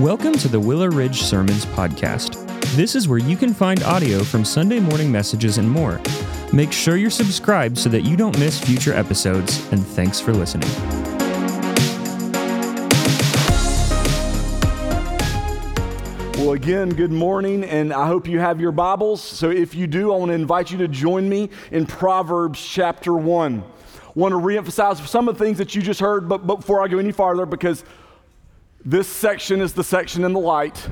Welcome to the Willow Ridge Sermons Podcast. This is where you can find audio from Sunday morning messages and more. Make sure you're subscribed so that you don't miss future episodes, and thanks for listening. Well, again, good morning, and I hope you have your Bibles. So, if you do, I want to invite you to join me in Proverbs chapter 1. I want to reemphasize some of the things that you just heard, but, before I go any farther, because this section is the section in the light,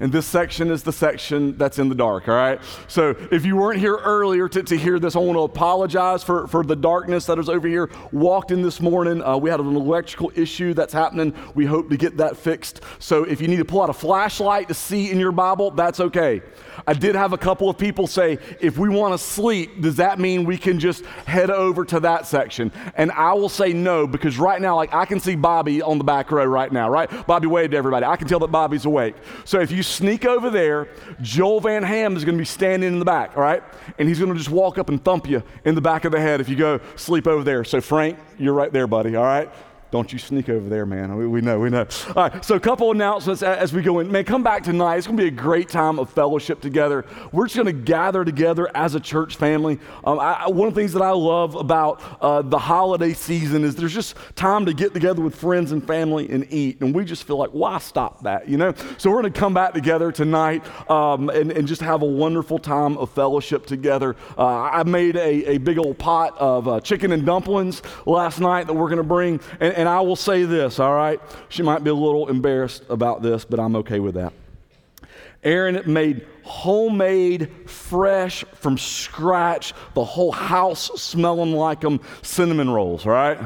and this section is the section that's in the dark, all right? So if you weren't here earlier to, to hear this, I want to apologize for, for the darkness that is over here. Walked in this morning. Uh, we had an electrical issue that's happening. We hope to get that fixed. So if you need to pull out a flashlight to see in your Bible, that's okay. I did have a couple of people say, if we want to sleep, does that mean we can just head over to that section? And I will say no, because right now, like I can see Bobby on the back row right now, right? Bobby waved to everybody. I can tell that Bobby's awake. So if you sneak over there, Joel Van Ham is going to be standing in the back, all right? And he's going to just walk up and thump you in the back of the head if you go sleep over there. So, Frank, you're right there, buddy, all right? Don't you sneak over there, man. We, we, know, we know. All right, so a couple announcements as we go in. Man, come back tonight. It's going to be a great time of fellowship together. We're just going to gather together as a church family. Um, I, one of the things that I love about uh, the holiday season is there's just time to get together with friends and family and eat. And we just feel like, why stop that, you know? So we're going to come back together tonight um, and, and, just have a wonderful time of fellowship together. Uh, I made a, a, big old pot of uh, chicken and dumplings last night that we're going to bring. And, and I will say this, all right? She might be a little embarrassed about this, but I'm okay with that. Aaron made homemade, fresh, from scratch, the whole house smelling like them cinnamon rolls, right?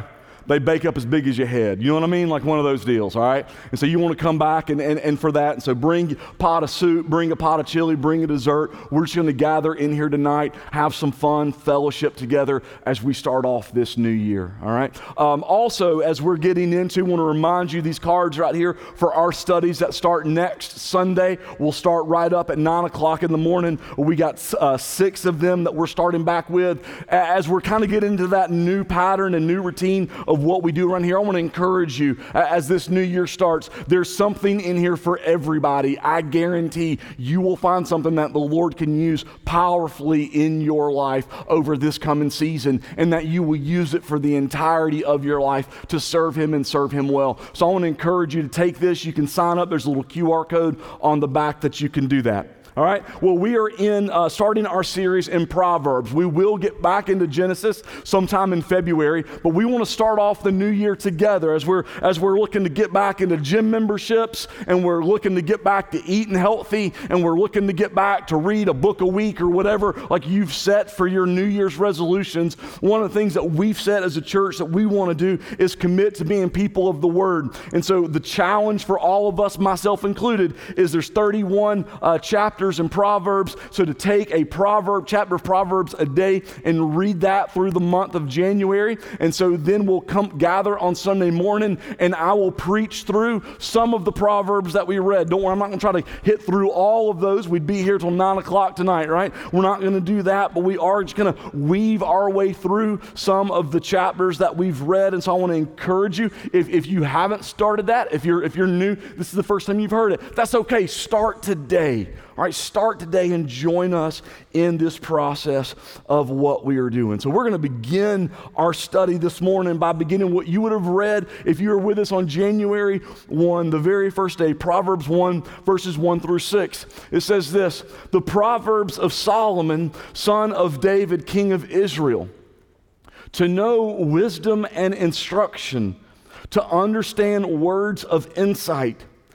They bake up as big as your head. You know what I mean? Like one of those deals, all right? And so you want to come back and, and, and for that. And so bring a pot of soup, bring a pot of chili, bring a dessert. We're just going to gather in here tonight, have some fun, fellowship together as we start off this new year, all right? Um, also, as we're getting into, want to remind you these cards right here for our studies that start next Sunday. We'll start right up at 9 o'clock in the morning. We got uh, six of them that we're starting back with. As we're kind of getting into that new pattern and new routine of what we do around here, I want to encourage you as this new year starts. There's something in here for everybody. I guarantee you will find something that the Lord can use powerfully in your life over this coming season, and that you will use it for the entirety of your life to serve Him and serve Him well. So I want to encourage you to take this. You can sign up, there's a little QR code on the back that you can do that. All right. Well, we are in uh, starting our series in Proverbs. We will get back into Genesis sometime in February, but we want to start off the new year together as we're as we're looking to get back into gym memberships and we're looking to get back to eating healthy and we're looking to get back to read a book a week or whatever like you've set for your New Year's resolutions. One of the things that we've set as a church that we want to do is commit to being people of the Word. And so the challenge for all of us, myself included, is there's 31 uh, chapters chapters in Proverbs. So to take a proverb, chapter of Proverbs a day and read that through the month of January. And so then we'll come gather on Sunday morning and I will preach through some of the Proverbs that we read. Don't worry, I'm not going to try to hit through all of those. We'd be here till nine o'clock tonight, right? We're not going to do that, but we are just going to weave our way through some of the chapters that we've read. And so I want to encourage you, if, if you haven't started that, if you're if you're new, this is the first time you've heard it, that's okay. Start today. All right, start today and join us in this process of what we are doing. So, we're going to begin our study this morning by beginning what you would have read if you were with us on January 1, the very first day, Proverbs 1, verses 1 through 6. It says this The Proverbs of Solomon, son of David, king of Israel, to know wisdom and instruction, to understand words of insight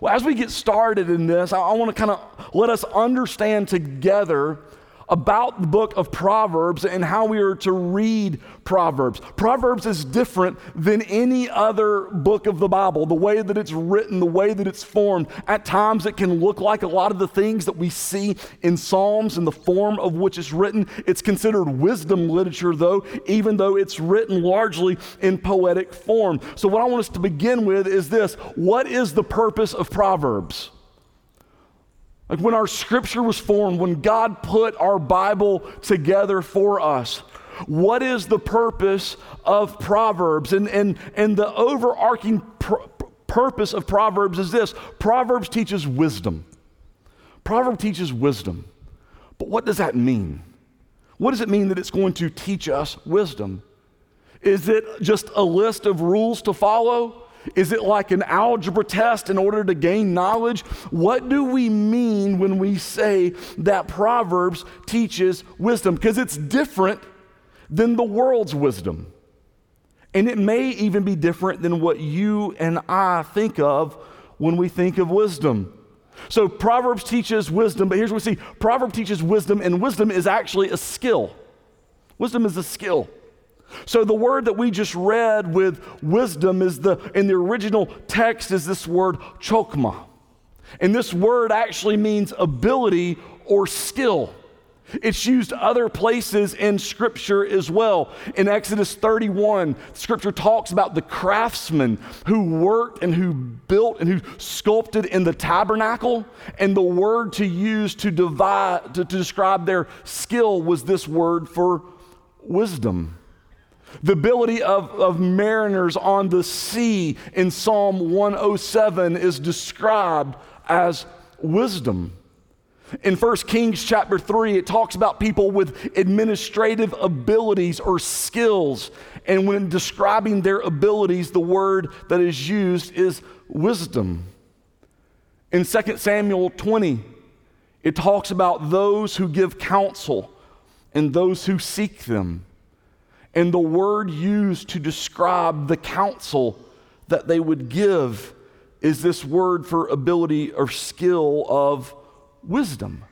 Well, as we get started in this, I, I want to kind of let us understand together about the book of Proverbs and how we are to read Proverbs. Proverbs is different than any other book of the Bible. The way that it's written, the way that it's formed, at times it can look like a lot of the things that we see in Psalms in the form of which it's written. It's considered wisdom literature, though, even though it's written largely in poetic form. So, what I want us to begin with is this What is the purpose of Proverbs? Like when our scripture was formed, when God put our Bible together for us, what is the purpose of Proverbs? And, and, and the overarching pr- purpose of Proverbs is this Proverbs teaches wisdom. Proverbs teaches wisdom. But what does that mean? What does it mean that it's going to teach us wisdom? Is it just a list of rules to follow? Is it like an algebra test in order to gain knowledge? What do we mean when we say that Proverbs teaches wisdom? Because it's different than the world's wisdom. And it may even be different than what you and I think of when we think of wisdom. So Proverbs teaches wisdom, but here's what we see Proverbs teaches wisdom, and wisdom is actually a skill. Wisdom is a skill. So the word that we just read with wisdom is the in the original text is this word chokma. And this word actually means ability or skill. It's used other places in Scripture as well. In Exodus 31, Scripture talks about the craftsmen who worked and who built and who sculpted in the tabernacle. And the word to use to, divide, to, to describe their skill was this word for wisdom. The ability of, of mariners on the sea in Psalm 107 is described as wisdom. In 1 Kings chapter 3, it talks about people with administrative abilities or skills. And when describing their abilities, the word that is used is wisdom. In 2 Samuel 20, it talks about those who give counsel and those who seek them. And the word used to describe the counsel that they would give is this word for ability or skill of wisdom.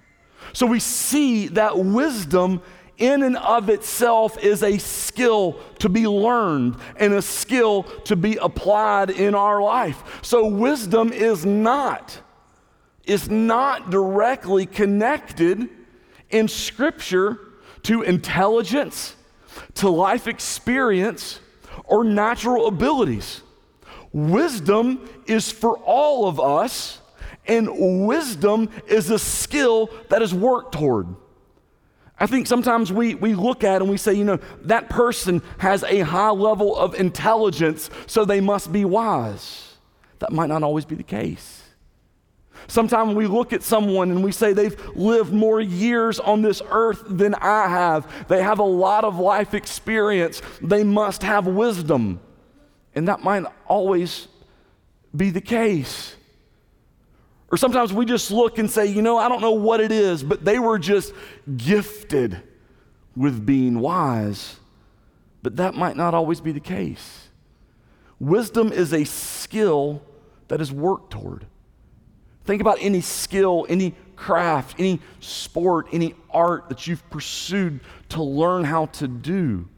So we see that wisdom in and of itself is a skill to be learned and a skill to be applied in our life. So wisdom is not is not directly connected in scripture to intelligence to life experience or natural abilities. Wisdom is for all of us, and wisdom is a skill that is worked toward. I think sometimes we, we look at and we say, you know, that person has a high level of intelligence, so they must be wise. That might not always be the case. Sometimes we look at someone and we say they've lived more years on this earth than I have. They have a lot of life experience. They must have wisdom. And that might always be the case. Or sometimes we just look and say, you know, I don't know what it is, but they were just gifted with being wise. But that might not always be the case. Wisdom is a skill that is worked toward. Think about any skill, any craft, any sport, any art that you've pursued to learn how to do.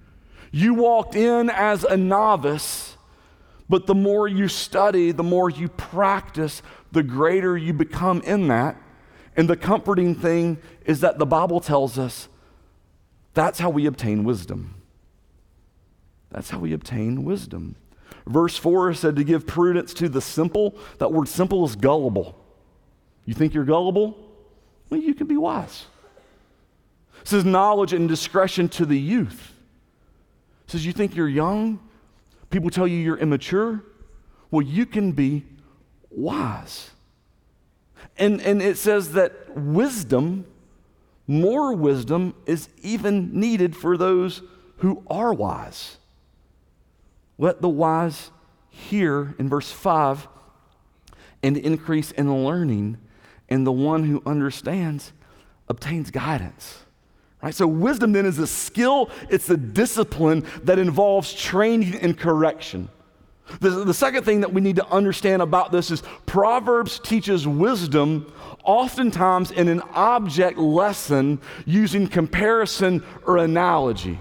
You walked in as a novice, but the more you study, the more you practice, the greater you become in that. And the comforting thing is that the Bible tells us that's how we obtain wisdom. That's how we obtain wisdom. Verse 4 said to give prudence to the simple. That word simple is gullible. You think you're gullible? Well, you can be wise. It says knowledge and discretion to the youth. It says you think you're young? People tell you you're immature? Well, you can be wise. And, and it says that wisdom, more wisdom, is even needed for those who are wise. Let the wise hear in verse 5 and increase in learning and the one who understands obtains guidance. Right? So, wisdom then is a skill, it's a discipline that involves training and correction. The, the second thing that we need to understand about this is Proverbs teaches wisdom oftentimes in an object lesson using comparison or analogy.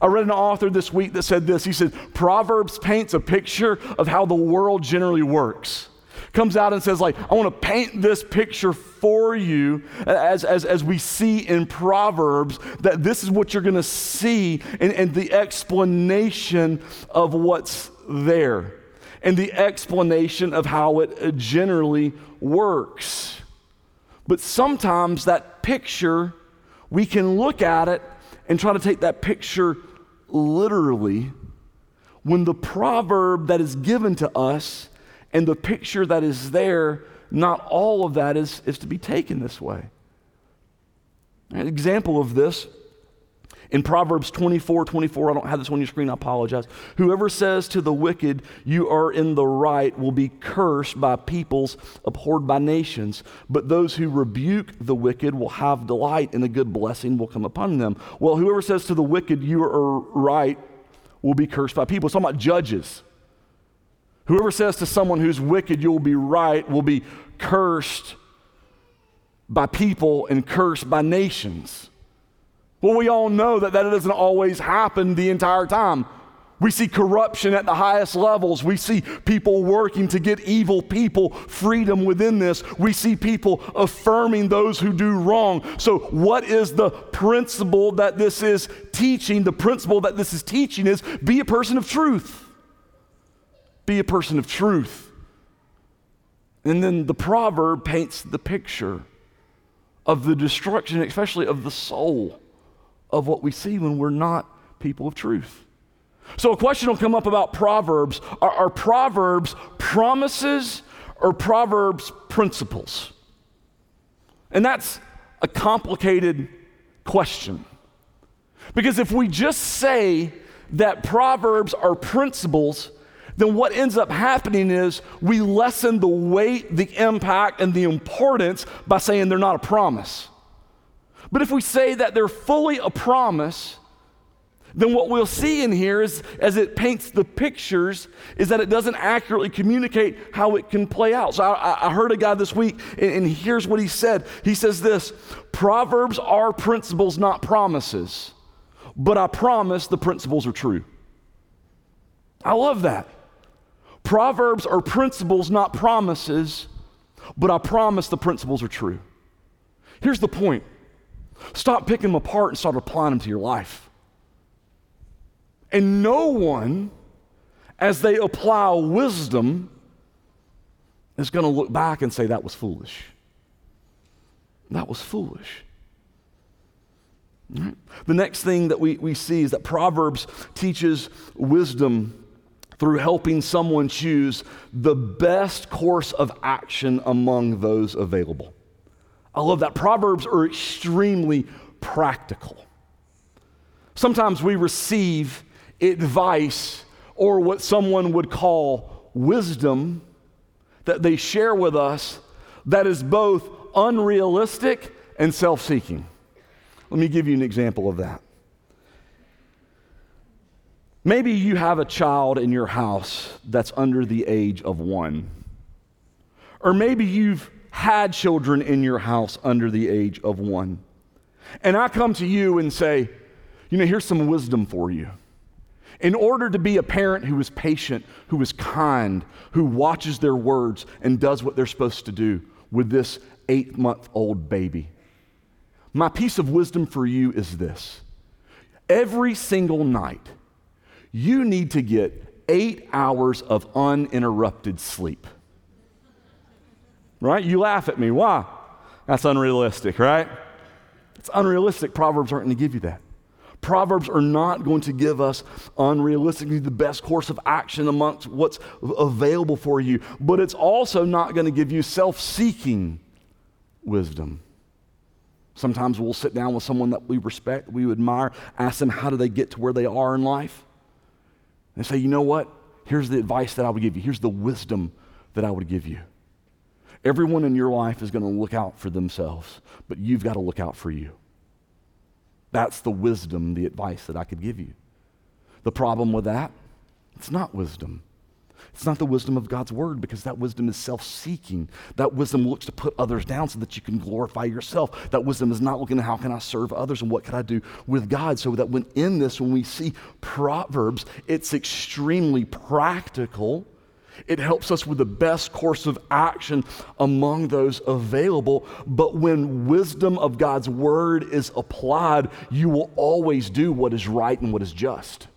I read an author this week that said this. He said, Proverbs paints a picture of how the world generally works. Comes out and says, like, I want to paint this picture for you as, as, as we see in Proverbs, that this is what you're going to see and, and the explanation of what's there and the explanation of how it generally works. But sometimes that picture, we can look at it and try to take that picture literally when the proverb that is given to us and the picture that is there, not all of that is, is to be taken this way. An example of this in Proverbs 24 24, I don't have this on your screen, I apologize. Whoever says to the wicked, You are in the right, will be cursed by peoples, abhorred by nations. But those who rebuke the wicked will have delight, and a good blessing will come upon them. Well, whoever says to the wicked, You are right, will be cursed by people. It's talking about judges. Whoever says to someone who's wicked, You will be right, will be cursed by people and cursed by nations. Well, we all know that that doesn't always happen the entire time. We see corruption at the highest levels. We see people working to get evil people freedom within this. We see people affirming those who do wrong. So, what is the principle that this is teaching? The principle that this is teaching is be a person of truth. Be a person of truth. And then the proverb paints the picture of the destruction, especially of the soul of what we see when we're not people of truth. So a question will come up about Proverbs. Are, are Proverbs promises or Proverbs principles? And that's a complicated question. Because if we just say that Proverbs are principles, then what ends up happening is we lessen the weight, the impact, and the importance by saying they're not a promise. But if we say that they're fully a promise, then what we'll see in here is, as it paints the pictures, is that it doesn't accurately communicate how it can play out. So I, I heard a guy this week, and, and here's what he said. He says this Proverbs are principles, not promises, but I promise the principles are true. I love that. Proverbs are principles, not promises, but I promise the principles are true. Here's the point Stop picking them apart and start applying them to your life. And no one, as they apply wisdom, is going to look back and say, that was foolish. That was foolish. The next thing that we, we see is that Proverbs teaches wisdom through helping someone choose the best course of action among those available. I love that. Proverbs are extremely practical. Sometimes we receive advice or what someone would call wisdom that they share with us that is both unrealistic and self seeking. Let me give you an example of that. Maybe you have a child in your house that's under the age of one. Or maybe you've had children in your house under the age of one. And I come to you and say, you know, here's some wisdom for you. In order to be a parent who is patient, who is kind, who watches their words and does what they're supposed to do with this eight month old baby, my piece of wisdom for you is this every single night, you need to get eight hours of uninterrupted sleep right? You laugh at me. Why? That's unrealistic, right? It's unrealistic. Proverbs aren't going to give you that. Proverbs are not going to give us unrealistically the best course of action amongst what's available for you, but it's also not going to give you self seeking wisdom. Sometimes we'll sit down with someone that we respect, we admire, ask them how do they get to where they are in life, and say, you know what? Here's the advice that I would give you, here's the wisdom that I would give you. Everyone in your life is going to look out for themselves, but you've got to look out for you. That's the wisdom, the advice that I could give you. The problem with that, it's not wisdom. It's not the wisdom of God's word because that wisdom is self seeking. That wisdom looks to put others down so that you can glorify yourself. That wisdom is not looking at how can I serve others and what can I do with God. So that when in this, when we see Proverbs, it's extremely practical. It helps us with the best course of action among those available. But when wisdom of God's word is applied, you will always do what is right and what is just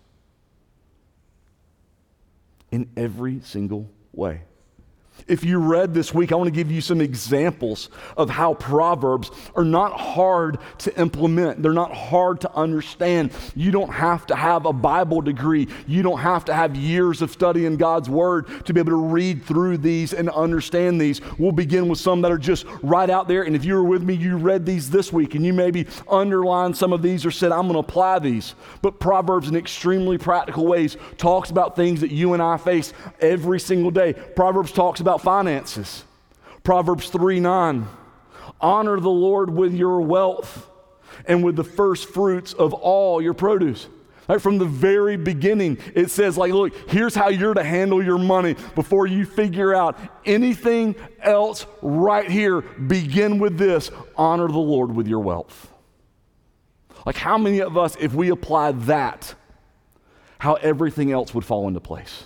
in every single way. If you read this week, I want to give you some examples of how Proverbs are not hard to implement. They're not hard to understand. You don't have to have a Bible degree. You don't have to have years of studying God's Word to be able to read through these and understand these. We'll begin with some that are just right out there. And if you were with me, you read these this week and you maybe underlined some of these or said, I'm going to apply these. But Proverbs, in extremely practical ways, talks about things that you and I face every single day. Proverbs talks about about finances. Proverbs 3 9. Honor the Lord with your wealth and with the first fruits of all your produce. Right from the very beginning, it says, like, look, here's how you're to handle your money before you figure out anything else right here. Begin with this honor the Lord with your wealth. Like, how many of us, if we apply that, how everything else would fall into place?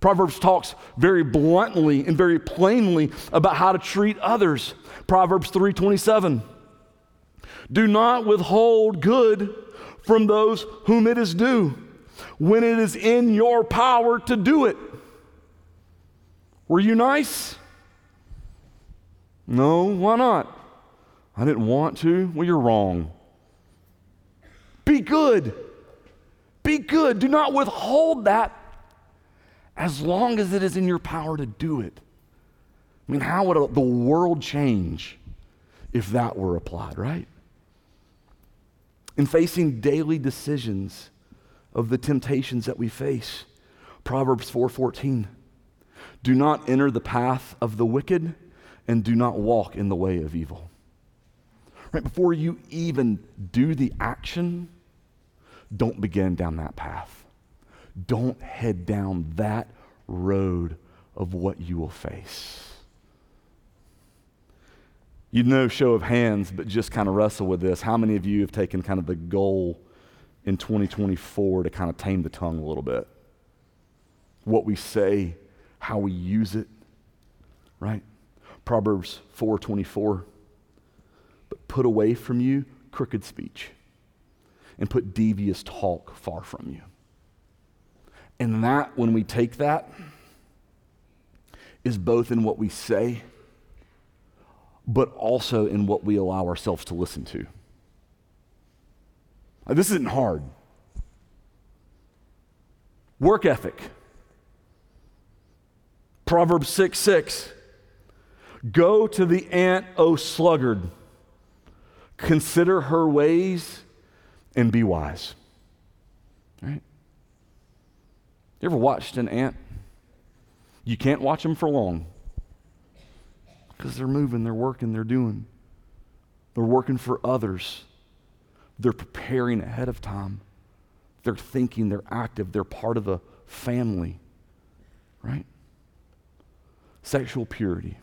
Proverbs talks very bluntly and very plainly about how to treat others. Proverbs 3:27. Do not withhold good from those whom it is due when it is in your power to do it. Were you nice? No, why not? I didn't want to. Well, you're wrong. Be good. Be good. Do not withhold that as long as it is in your power to do it. I mean, how would the world change if that were applied, right? In facing daily decisions of the temptations that we face, Proverbs 4:14, do not enter the path of the wicked and do not walk in the way of evil. Right before you even do the action, don't begin down that path don't head down that road of what you will face. You know, show of hands, but just kind of wrestle with this. How many of you have taken kind of the goal in 2024 to kind of tame the tongue a little bit? What we say, how we use it, right? Proverbs 4:24. But put away from you crooked speech and put devious talk far from you. And that, when we take that, is both in what we say, but also in what we allow ourselves to listen to. Now, this isn't hard. Work ethic. Proverbs 6 6. Go to the ant, O sluggard. Consider her ways and be wise. Right? You ever watched an ant? You can't watch them for long because they're moving, they're working, they're doing. They're working for others. They're preparing ahead of time. They're thinking, they're active, they're part of the family, right? Sexual purity.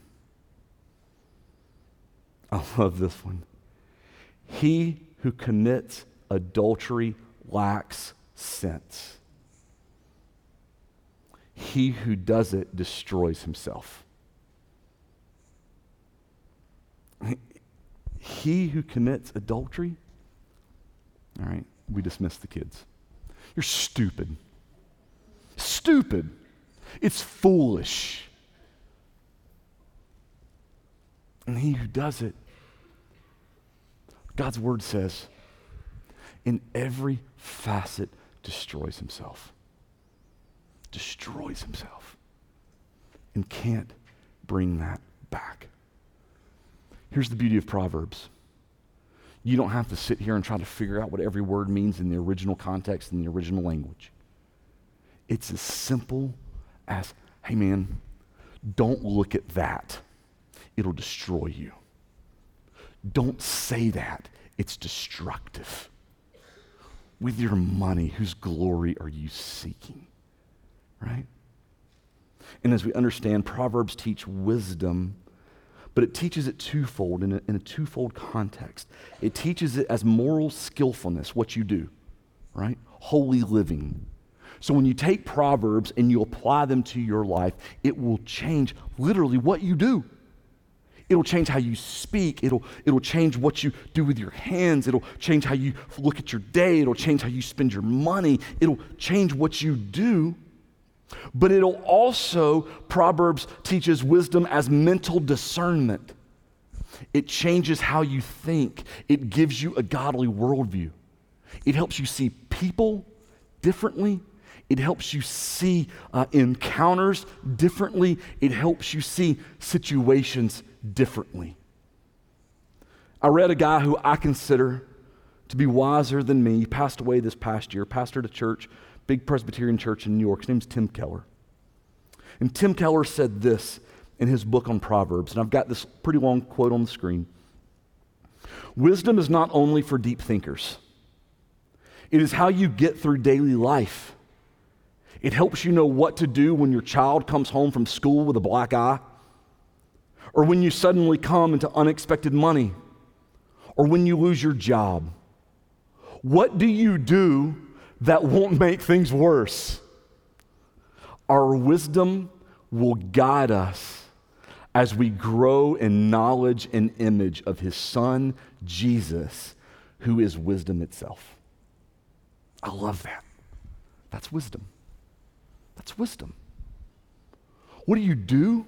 I love this one. He who commits adultery lacks sense he who does it destroys himself. He who commits adultery, all right, we dismiss the kids. You're stupid. Stupid. It's foolish. And he who does it, God's word says, in every facet destroys himself destroys himself and can't bring that back. Here's the beauty of Proverbs you don't have to sit here and try to figure out what every word means in the original context, in the original language. It's as simple as hey, man, don't look at that, it'll destroy you. Don't say that, it's destructive. With your money, whose glory are you seeking? Right? and as we understand, Proverbs teach wisdom, but it teaches it twofold in a, in a twofold context. It teaches it as moral skillfulness, what you do, right? Holy living. So when you take Proverbs and you apply them to your life, it will change literally what you do. It'll change how you speak. It'll, it'll change what you do with your hands. It'll change how you look at your day. It'll change how you spend your money. It'll change what you do. But it'll also, Proverbs teaches wisdom as mental discernment. It changes how you think, it gives you a godly worldview. It helps you see people differently. It helps you see uh, encounters differently. It helps you see situations differently. I read a guy who I consider to be wiser than me. He passed away this past year, pastored a church, big Presbyterian church in New York. His name's Tim Keller. And Tim Keller said this in his book on Proverbs, and I've got this pretty long quote on the screen. Wisdom is not only for deep thinkers, it is how you get through daily life. It helps you know what to do when your child comes home from school with a black eye or when you suddenly come into unexpected money, or when you lose your job. What do you do that won't make things worse? Our wisdom will guide us as we grow in knowledge and image of His Son, Jesus, who is wisdom itself. I love that. That's wisdom. That's wisdom. What do you do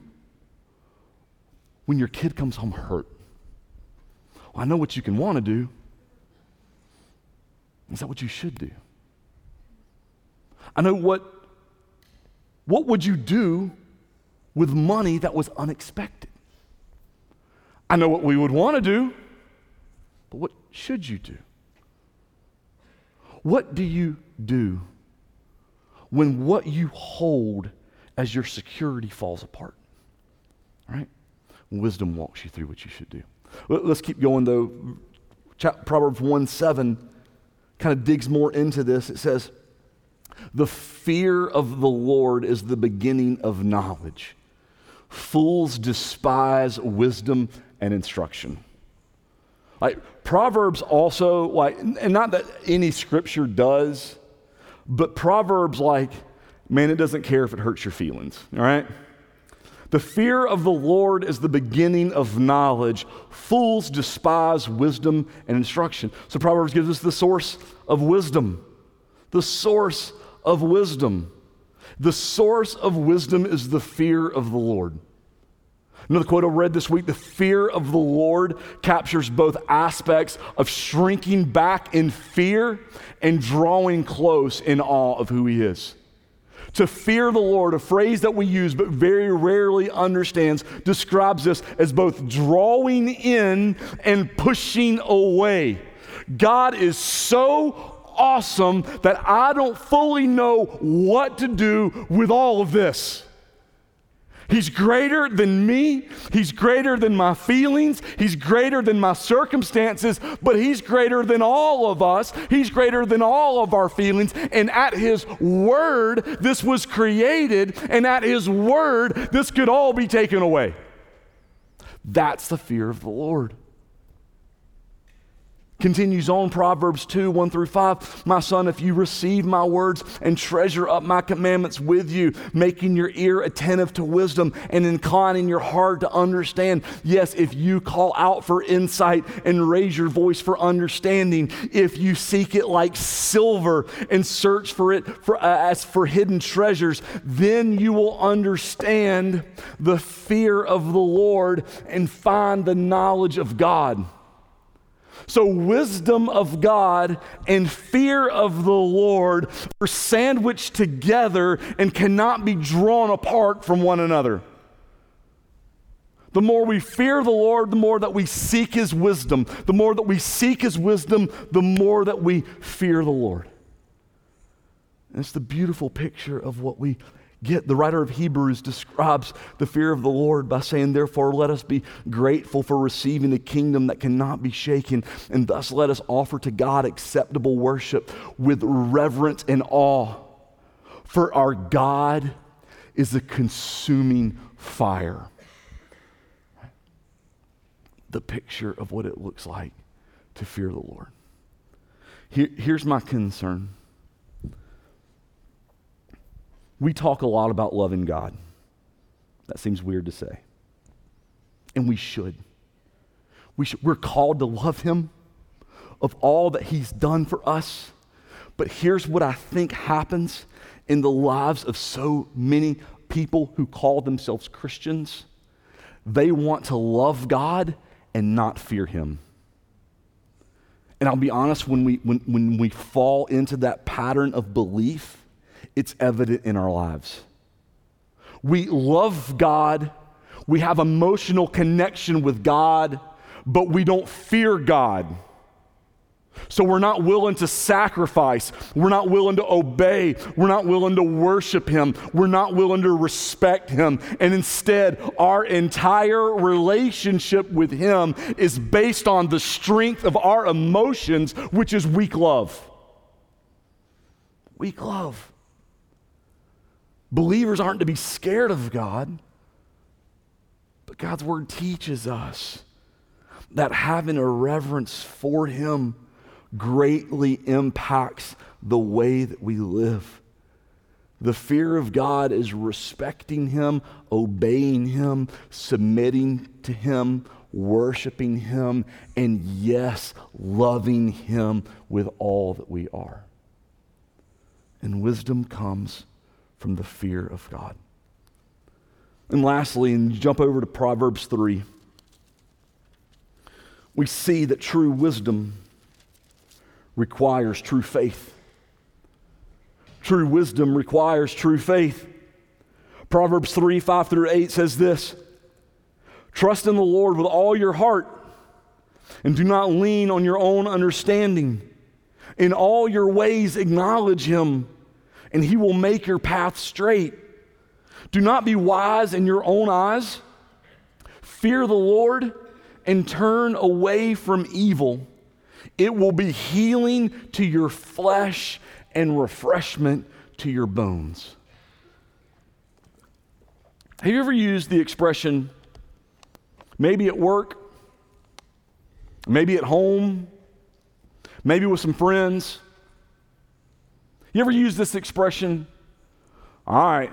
when your kid comes home hurt? Well, I know what you can want to do. Is that what you should do? I know what what would you do with money that was unexpected? I know what we would want to do, but what should you do? What do you do when what you hold as your security falls apart? Right? Wisdom walks you through what you should do. Let's keep going though. Proverbs 1 7 kind of digs more into this. It says, The fear of the Lord is the beginning of knowledge. Fools despise wisdom and instruction. Like Proverbs also, like, and not that any scripture does, but Proverbs, like, man, it doesn't care if it hurts your feelings, all right? The fear of the Lord is the beginning of knowledge. Fools despise wisdom and instruction. So Proverbs gives us the source of wisdom. The source of wisdom. The source of wisdom is the fear of the Lord. Another quote I read this week the fear of the Lord captures both aspects of shrinking back in fear and drawing close in awe of who He is. To fear the Lord, a phrase that we use but very rarely understands, describes this as both drawing in and pushing away. God is so awesome that I don't fully know what to do with all of this. He's greater than me. He's greater than my feelings. He's greater than my circumstances, but He's greater than all of us. He's greater than all of our feelings. And at His word, this was created, and at His word, this could all be taken away. That's the fear of the Lord. Continues on, Proverbs 2 1 through 5. My son, if you receive my words and treasure up my commandments with you, making your ear attentive to wisdom and inclining your heart to understand. Yes, if you call out for insight and raise your voice for understanding, if you seek it like silver and search for it for, uh, as for hidden treasures, then you will understand the fear of the Lord and find the knowledge of God. So, wisdom of God and fear of the Lord are sandwiched together and cannot be drawn apart from one another. The more we fear the Lord, the more that we seek His wisdom. The more that we seek His wisdom, the more that we fear the Lord. And it's the beautiful picture of what we get. The writer of Hebrews describes the fear of the Lord by saying, Therefore, let us be grateful for receiving the kingdom that cannot be shaken, and thus let us offer to God acceptable worship with reverence and awe. For our God is a consuming fire. The picture of what it looks like to fear the Lord. Here, here's my concern. We talk a lot about loving God. That seems weird to say. And we should. We should. We're called to love Him of all that He's done for us. But here's what I think happens in the lives of so many people who call themselves Christians they want to love God and not fear Him. And I'll be honest, when we, when, when we fall into that pattern of belief, it's evident in our lives. We love God, we have emotional connection with God, but we don't fear God. So we're not willing to sacrifice. We're not willing to obey. We're not willing to worship Him. We're not willing to respect Him. And instead, our entire relationship with Him is based on the strength of our emotions, which is weak love. Weak love. Believers aren't to be scared of God, but God's Word teaches us that having a reverence for Him greatly impacts the way that we live. The fear of God is respecting Him, obeying Him, submitting to Him, worshiping Him, and yes, loving Him with all that we are. And wisdom comes from the fear of God. And lastly, and jump over to Proverbs 3, we see that true wisdom requires true faith. True wisdom requires true faith. Proverbs 3 5 through 8 says this Trust in the Lord with all your heart, and do not lean on your own understanding. In all your ways, acknowledge him, and he will make your path straight. Do not be wise in your own eyes. Fear the Lord and turn away from evil. It will be healing to your flesh and refreshment to your bones. Have you ever used the expression, maybe at work, maybe at home, maybe with some friends? You ever use this expression, all right,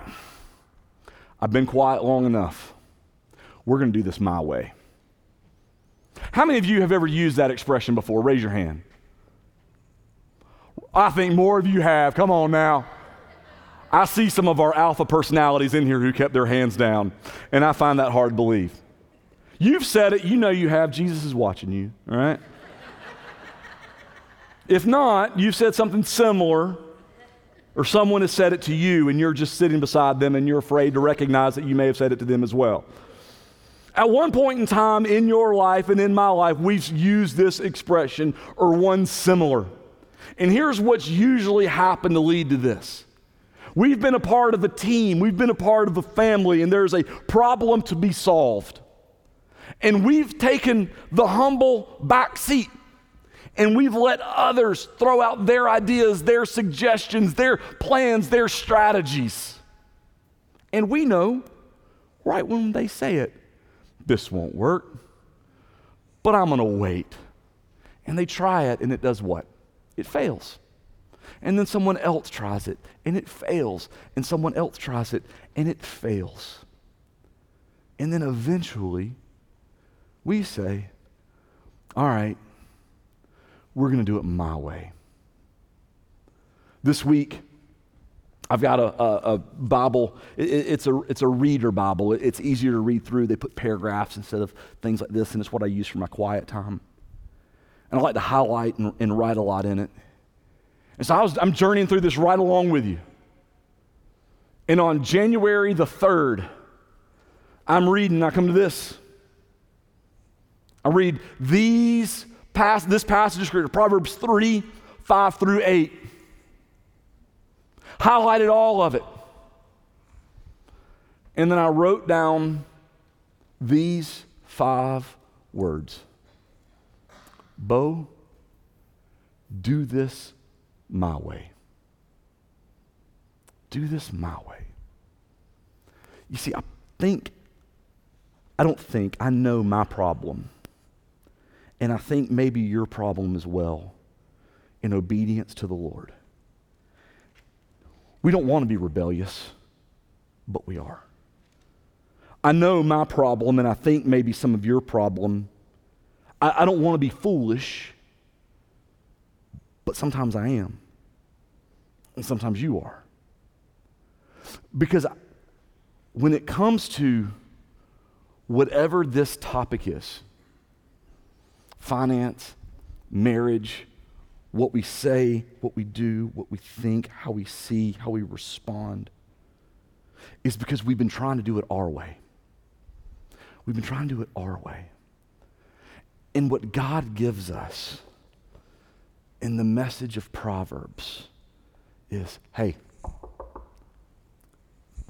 I've been quiet long enough. We're going to do this my way. How many of you have ever used that expression before? Raise your hand. I think more of you have. Come on now. I see some of our alpha personalities in here who kept their hands down, and I find that hard to believe. You've said it, you know you have. Jesus is watching you, all right? if not, you've said something similar, or someone has said it to you, and you're just sitting beside them and you're afraid to recognize that you may have said it to them as well. At one point in time in your life and in my life, we've used this expression or one similar. And here's what's usually happened to lead to this. We've been a part of a team, we've been a part of a family, and there's a problem to be solved. And we've taken the humble back seat and we've let others throw out their ideas, their suggestions, their plans, their strategies. And we know right when they say it this won't work, but I'm going to wait. And they try it, and it does what? It fails. And then someone else tries it, and it fails. And someone else tries it, and it fails. And then eventually, we say, All right, we're going to do it my way. This week, I've got a, a, a Bible. It, it's, a, it's a reader Bible. It, it's easier to read through. They put paragraphs instead of things like this, and it's what I use for my quiet time. And I like to highlight and, and write a lot in it. And so I was, I'm journeying through this right along with you. And on January the 3rd, I'm reading, I come to this. I read these this passage of Scripture, Proverbs 3, 5 through 8 highlighted all of it. And then I wrote down these five words Beau, do this my way. Do this my way. You see, I think, I don't think, I know my problem. And I think maybe your problem as well in obedience to the Lord. We don't want to be rebellious, but we are. I know my problem, and I think maybe some of your problem. I, I don't want to be foolish, but sometimes I am. And sometimes you are. Because when it comes to whatever this topic is finance, marriage, what we say, what we do, what we think, how we see, how we respond is because we've been trying to do it our way. We've been trying to do it our way. And what God gives us in the message of Proverbs is hey,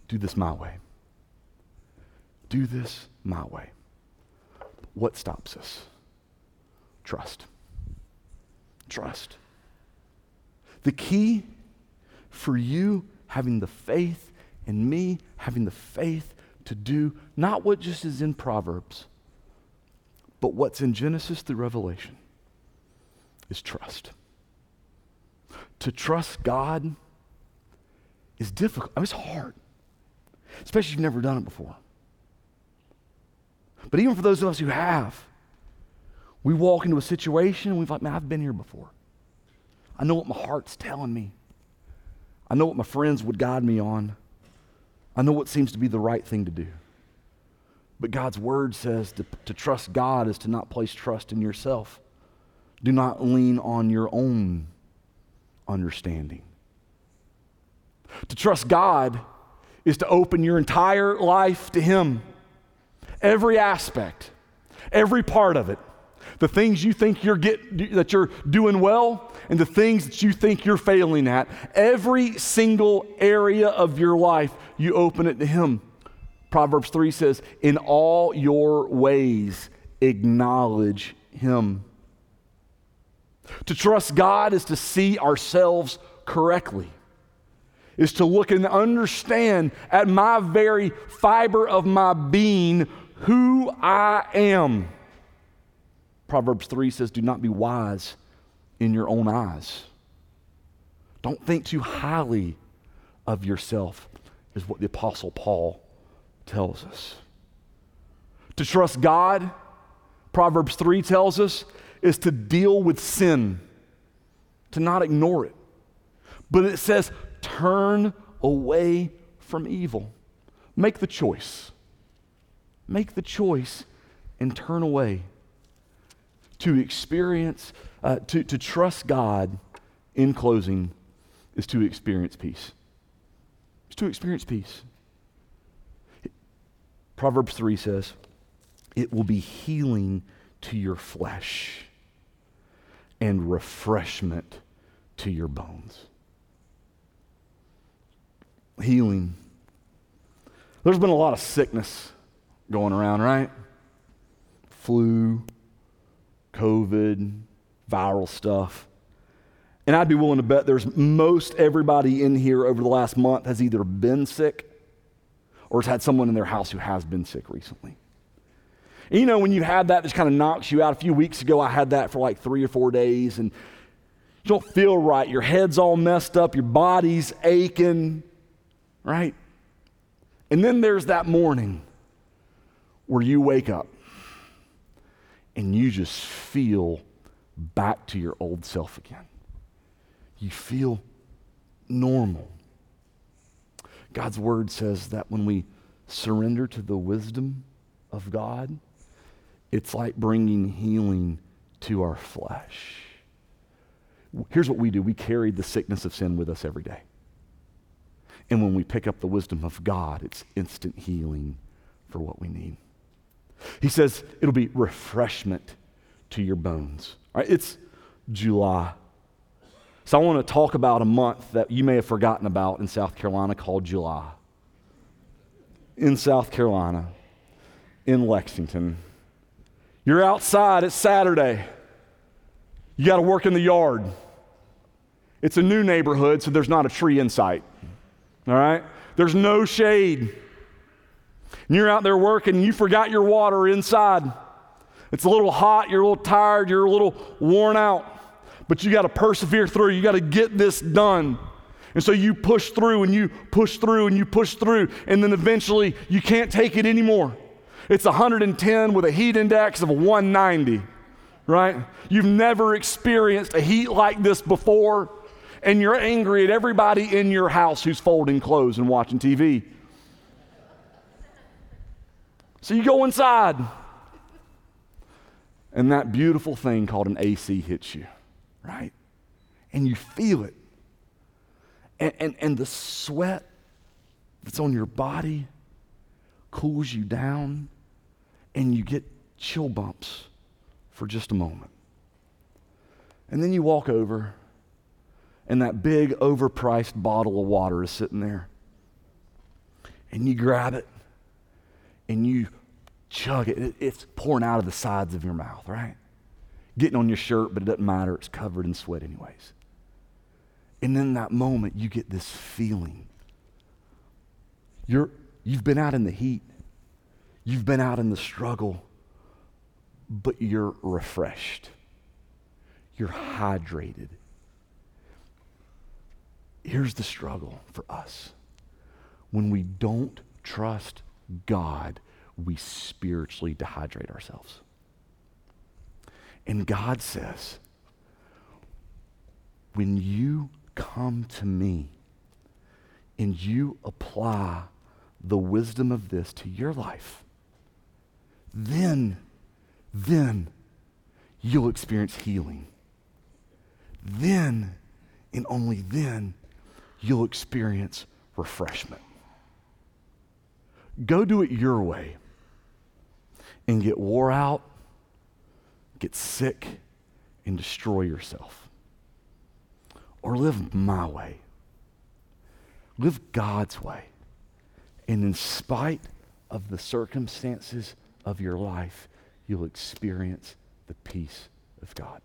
do this my way. Do this my way. What stops us? Trust. Trust. The key for you having the faith and me having the faith to do not what just is in Proverbs, but what's in Genesis through Revelation is trust. To trust God is difficult. It's hard, especially if you've never done it before. But even for those of us who have, we walk into a situation and we've like, man, I've been here before. I know what my heart's telling me. I know what my friends would guide me on. I know what seems to be the right thing to do. But God's word says to, to trust God is to not place trust in yourself. Do not lean on your own understanding. To trust God is to open your entire life to Him. Every aspect, every part of it. The things you think you're get, that you're doing well and the things that you think you're failing at. Every single area of your life, you open it to Him. Proverbs 3 says, In all your ways, acknowledge Him. To trust God is to see ourselves correctly, is to look and understand at my very fiber of my being who I am. Proverbs 3 says, Do not be wise in your own eyes. Don't think too highly of yourself, is what the Apostle Paul tells us. To trust God, Proverbs 3 tells us, is to deal with sin, to not ignore it. But it says, turn away from evil. Make the choice. Make the choice and turn away. To experience, uh, to, to trust God in closing is to experience peace. It's to experience peace. Proverbs 3 says, It will be healing to your flesh and refreshment to your bones. Healing. There's been a lot of sickness going around, right? Flu, COVID, viral stuff. And I'd be willing to bet there's most everybody in here over the last month has either been sick or has had someone in their house who has been sick recently. And you know, when you have that, just kind of knocks you out. A few weeks ago, I had that for like three or four days, and you don't feel right. Your head's all messed up, your body's aching, right? And then there's that morning where you wake up and you just feel back to your old self again. You feel normal. God's word says that when we surrender to the wisdom of God, it's like bringing healing to our flesh. Here's what we do we carry the sickness of sin with us every day. And when we pick up the wisdom of God, it's instant healing for what we need. He says it'll be refreshment to your bones. All right, it's July. So I want to talk about a month that you may have forgotten about in South Carolina called July. In South Carolina, in Lexington. You're outside, it's Saturday. You got to work in the yard. It's a new neighborhood, so there's not a tree in sight. All right? There's no shade. And you're out there working and you forgot your water inside. It's a little hot, you're a little tired, you're a little worn out, but you got to persevere through. You got to get this done. And so you push through and you push through and you push through, and then eventually you can't take it anymore. It's 110 with a heat index of 190, right? You've never experienced a heat like this before, and you're angry at everybody in your house who's folding clothes and watching TV. So you go inside, and that beautiful thing called an AC hits you, right? And you feel it. And, and, and the sweat that's on your body cools you down, and you get chill bumps for just a moment. And then you walk over, and that big overpriced bottle of water is sitting there. And you grab it, and you chug it. It's pouring out of the sides of your mouth, right? Getting on your shirt, but it doesn't matter. It's covered in sweat, anyways. And in that moment, you get this feeling. You're, you've been out in the heat, you've been out in the struggle, but you're refreshed, you're hydrated. Here's the struggle for us when we don't trust God, we spiritually dehydrate ourselves. And God says, when you come to me and you apply the wisdom of this to your life, then, then you'll experience healing. Then, and only then, you'll experience refreshment. Go do it your way and get wore out, get sick, and destroy yourself or live my way. Live God's way. And in spite of the circumstances of your life, you'll experience the peace of God.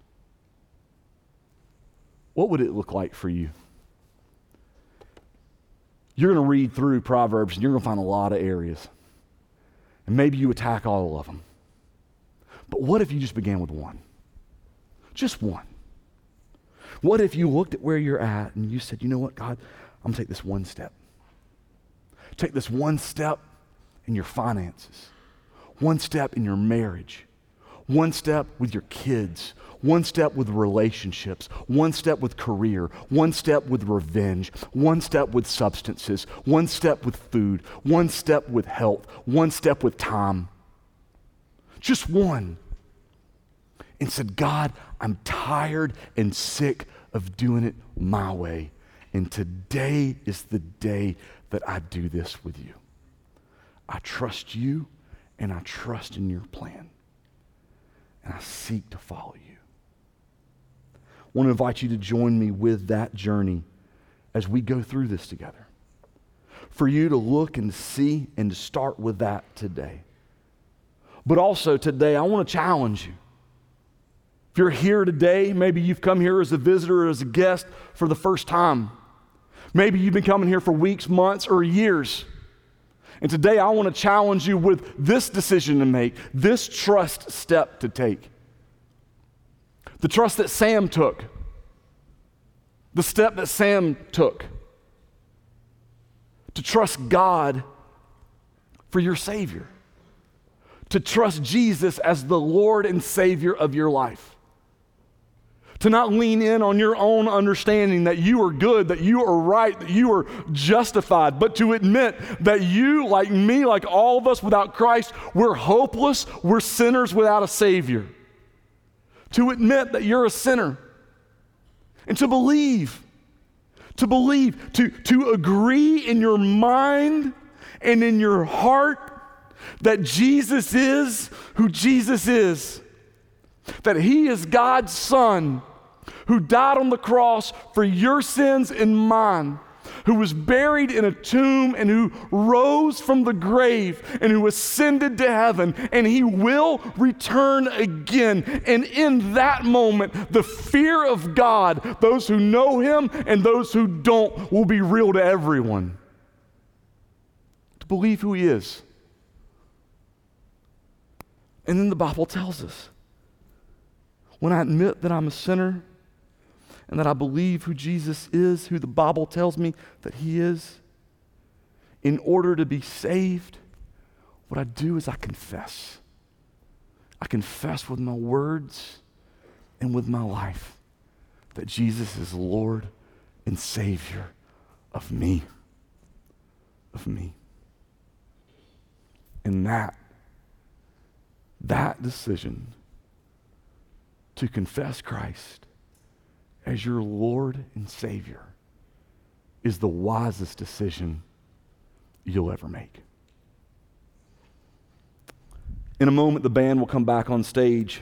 What would it look like for you? You're going to read through Proverbs and you're going to find a lot of areas. And maybe you attack all of them. But what if you just began with one? Just one. What if you looked at where you're at and you said, you know what, God, I'm going to take this one step. Take this one step in your finances, one step in your marriage, one step with your kids, one step with relationships, one step with career, one step with revenge, one step with substances, one step with food, one step with health, one step with time. Just one. And said, God, I'm tired and sick of doing it my way. And today is the day that I do this with you. I trust you and I trust in your plan. And I seek to follow you. I want to invite you to join me with that journey as we go through this together. For you to look and see and to start with that today. But also today, I want to challenge you if you're here today, maybe you've come here as a visitor or as a guest for the first time. Maybe you've been coming here for weeks, months, or years. And today I want to challenge you with this decision to make, this trust step to take. The trust that Sam took, the step that Sam took. To trust God for your Savior, to trust Jesus as the Lord and Savior of your life. To not lean in on your own understanding that you are good, that you are right, that you are justified, but to admit that you, like me, like all of us without Christ, we're hopeless, we're sinners without a Savior. To admit that you're a sinner and to believe, to believe, to, to agree in your mind and in your heart that Jesus is who Jesus is, that He is God's Son who died on the cross for your sins and mine, who was buried in a tomb and who rose from the grave and who ascended to heaven, and he will return again. And in that moment, the fear of God, those who know him and those who don't, will be real to everyone. To believe who he is And then the Bible tells us when I admit that I'm a sinner and that I believe who Jesus is, who the Bible tells me that he is, in order to be saved, what I do is I confess. I confess with my words and with my life that Jesus is Lord and Savior of me. Of me. And that, that decision to confess Christ as your Lord and Savior is the wisest decision you'll ever make. In a moment, the band will come back on stage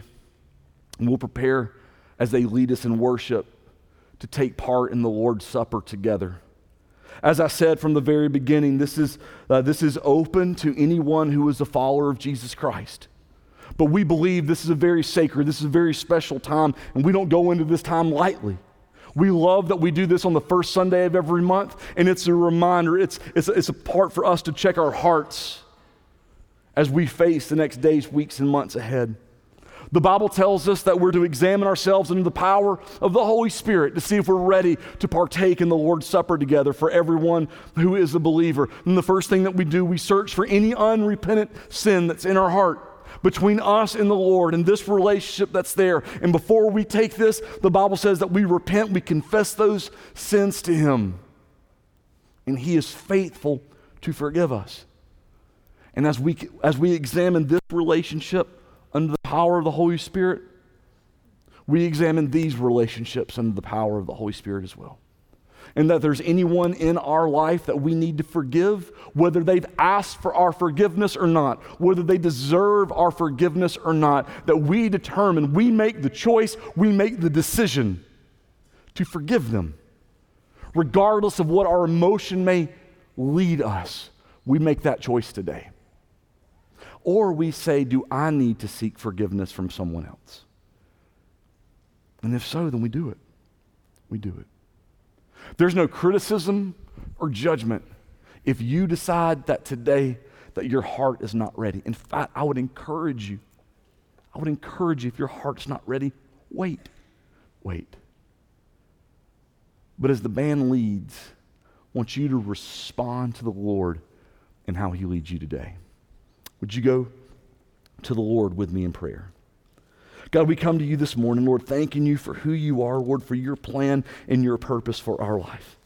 and we'll prepare as they lead us in worship to take part in the Lord's Supper together. As I said from the very beginning, this is, uh, this is open to anyone who is a follower of Jesus Christ. But we believe this is a very sacred, this is a very special time, and we don't go into this time lightly. We love that we do this on the first Sunday of every month, and it's a reminder, it's, it's, it's a part for us to check our hearts as we face the next days, weeks, and months ahead. The Bible tells us that we're to examine ourselves under the power of the Holy Spirit to see if we're ready to partake in the Lord's Supper together for everyone who is a believer. And the first thing that we do, we search for any unrepentant sin that's in our heart between us and the Lord and this relationship that's there. And before we take this, the Bible says that we repent, we confess those sins to Him. And He is faithful to forgive us. And as we, as we examine this relationship, under the power of the Holy Spirit, we examine these relationships under the power of the Holy Spirit as well. And that there's anyone in our life that we need to forgive, whether they've asked for our forgiveness or not, whether they deserve our forgiveness or not, that we determine, we make the choice, we make the decision to forgive them. Regardless of what our emotion may lead us, we make that choice today. Or we say, Do I need to seek forgiveness from someone else? And if so, then we do it. We do it. There's no criticism or judgment if you decide that today that your heart is not ready. In fact, I would encourage you. I would encourage you if your heart's not ready, wait. Wait. But as the band leads, I want you to respond to the Lord and how he leads you today. Would you go to the Lord with me in prayer? God, we come to you this morning, Lord, thanking you for who you are, Lord, for your plan and your purpose for our life.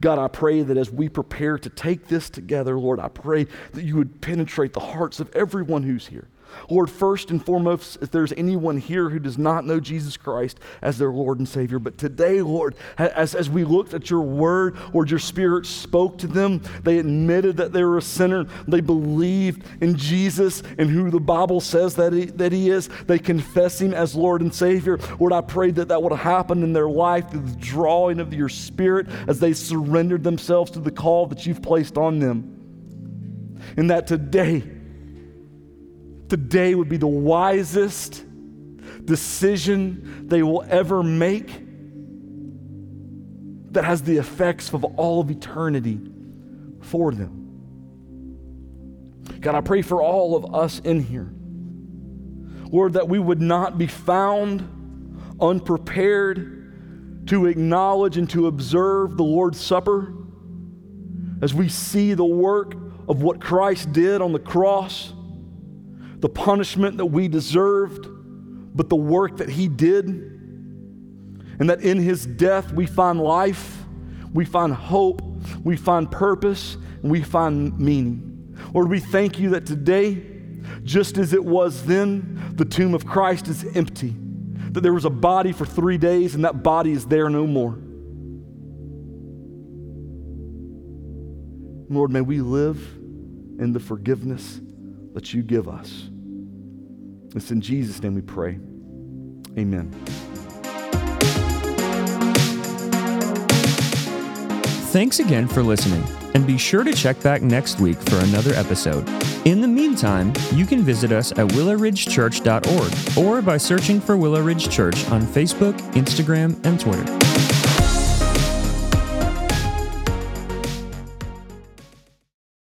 God, I pray that as we prepare to take this together, Lord, I pray that you would penetrate the hearts of everyone who's here. Lord, first and foremost, if there's anyone here who does not know Jesus Christ as their Lord and Savior, but today, Lord, as, as we looked at your word, Lord, your Spirit spoke to them. They admitted that they were a sinner. They believed in Jesus and who the Bible says that he, that he is. They confess Him as Lord and Savior. Lord, I pray that that would happen in their life through the drawing of your Spirit as they surrendered themselves to the call that you've placed on them. And that today, today would be the wisest decision they will ever make that has the effects of all of eternity for them. God, I pray for all of us in here. Lord, that we would not be found unprepared to acknowledge and to observe the Lord's Supper as we see the work of what Christ did on the cross the punishment that we deserved, but the work that He did. And that in His death we find life, we find hope, we find purpose, and we find meaning. Lord, we thank you that today, just as it was then, the tomb of Christ is empty. That there was a body for three days, and that body is there no more. Lord, may we live in the forgiveness that you give us. It's in Jesus' name we pray. Amen. Thanks again for listening, and be sure to check back next week for another episode. In the meantime, you can visit us at willowridgechurch.org or by searching for Willow Ridge Church on Facebook, Instagram, and Twitter.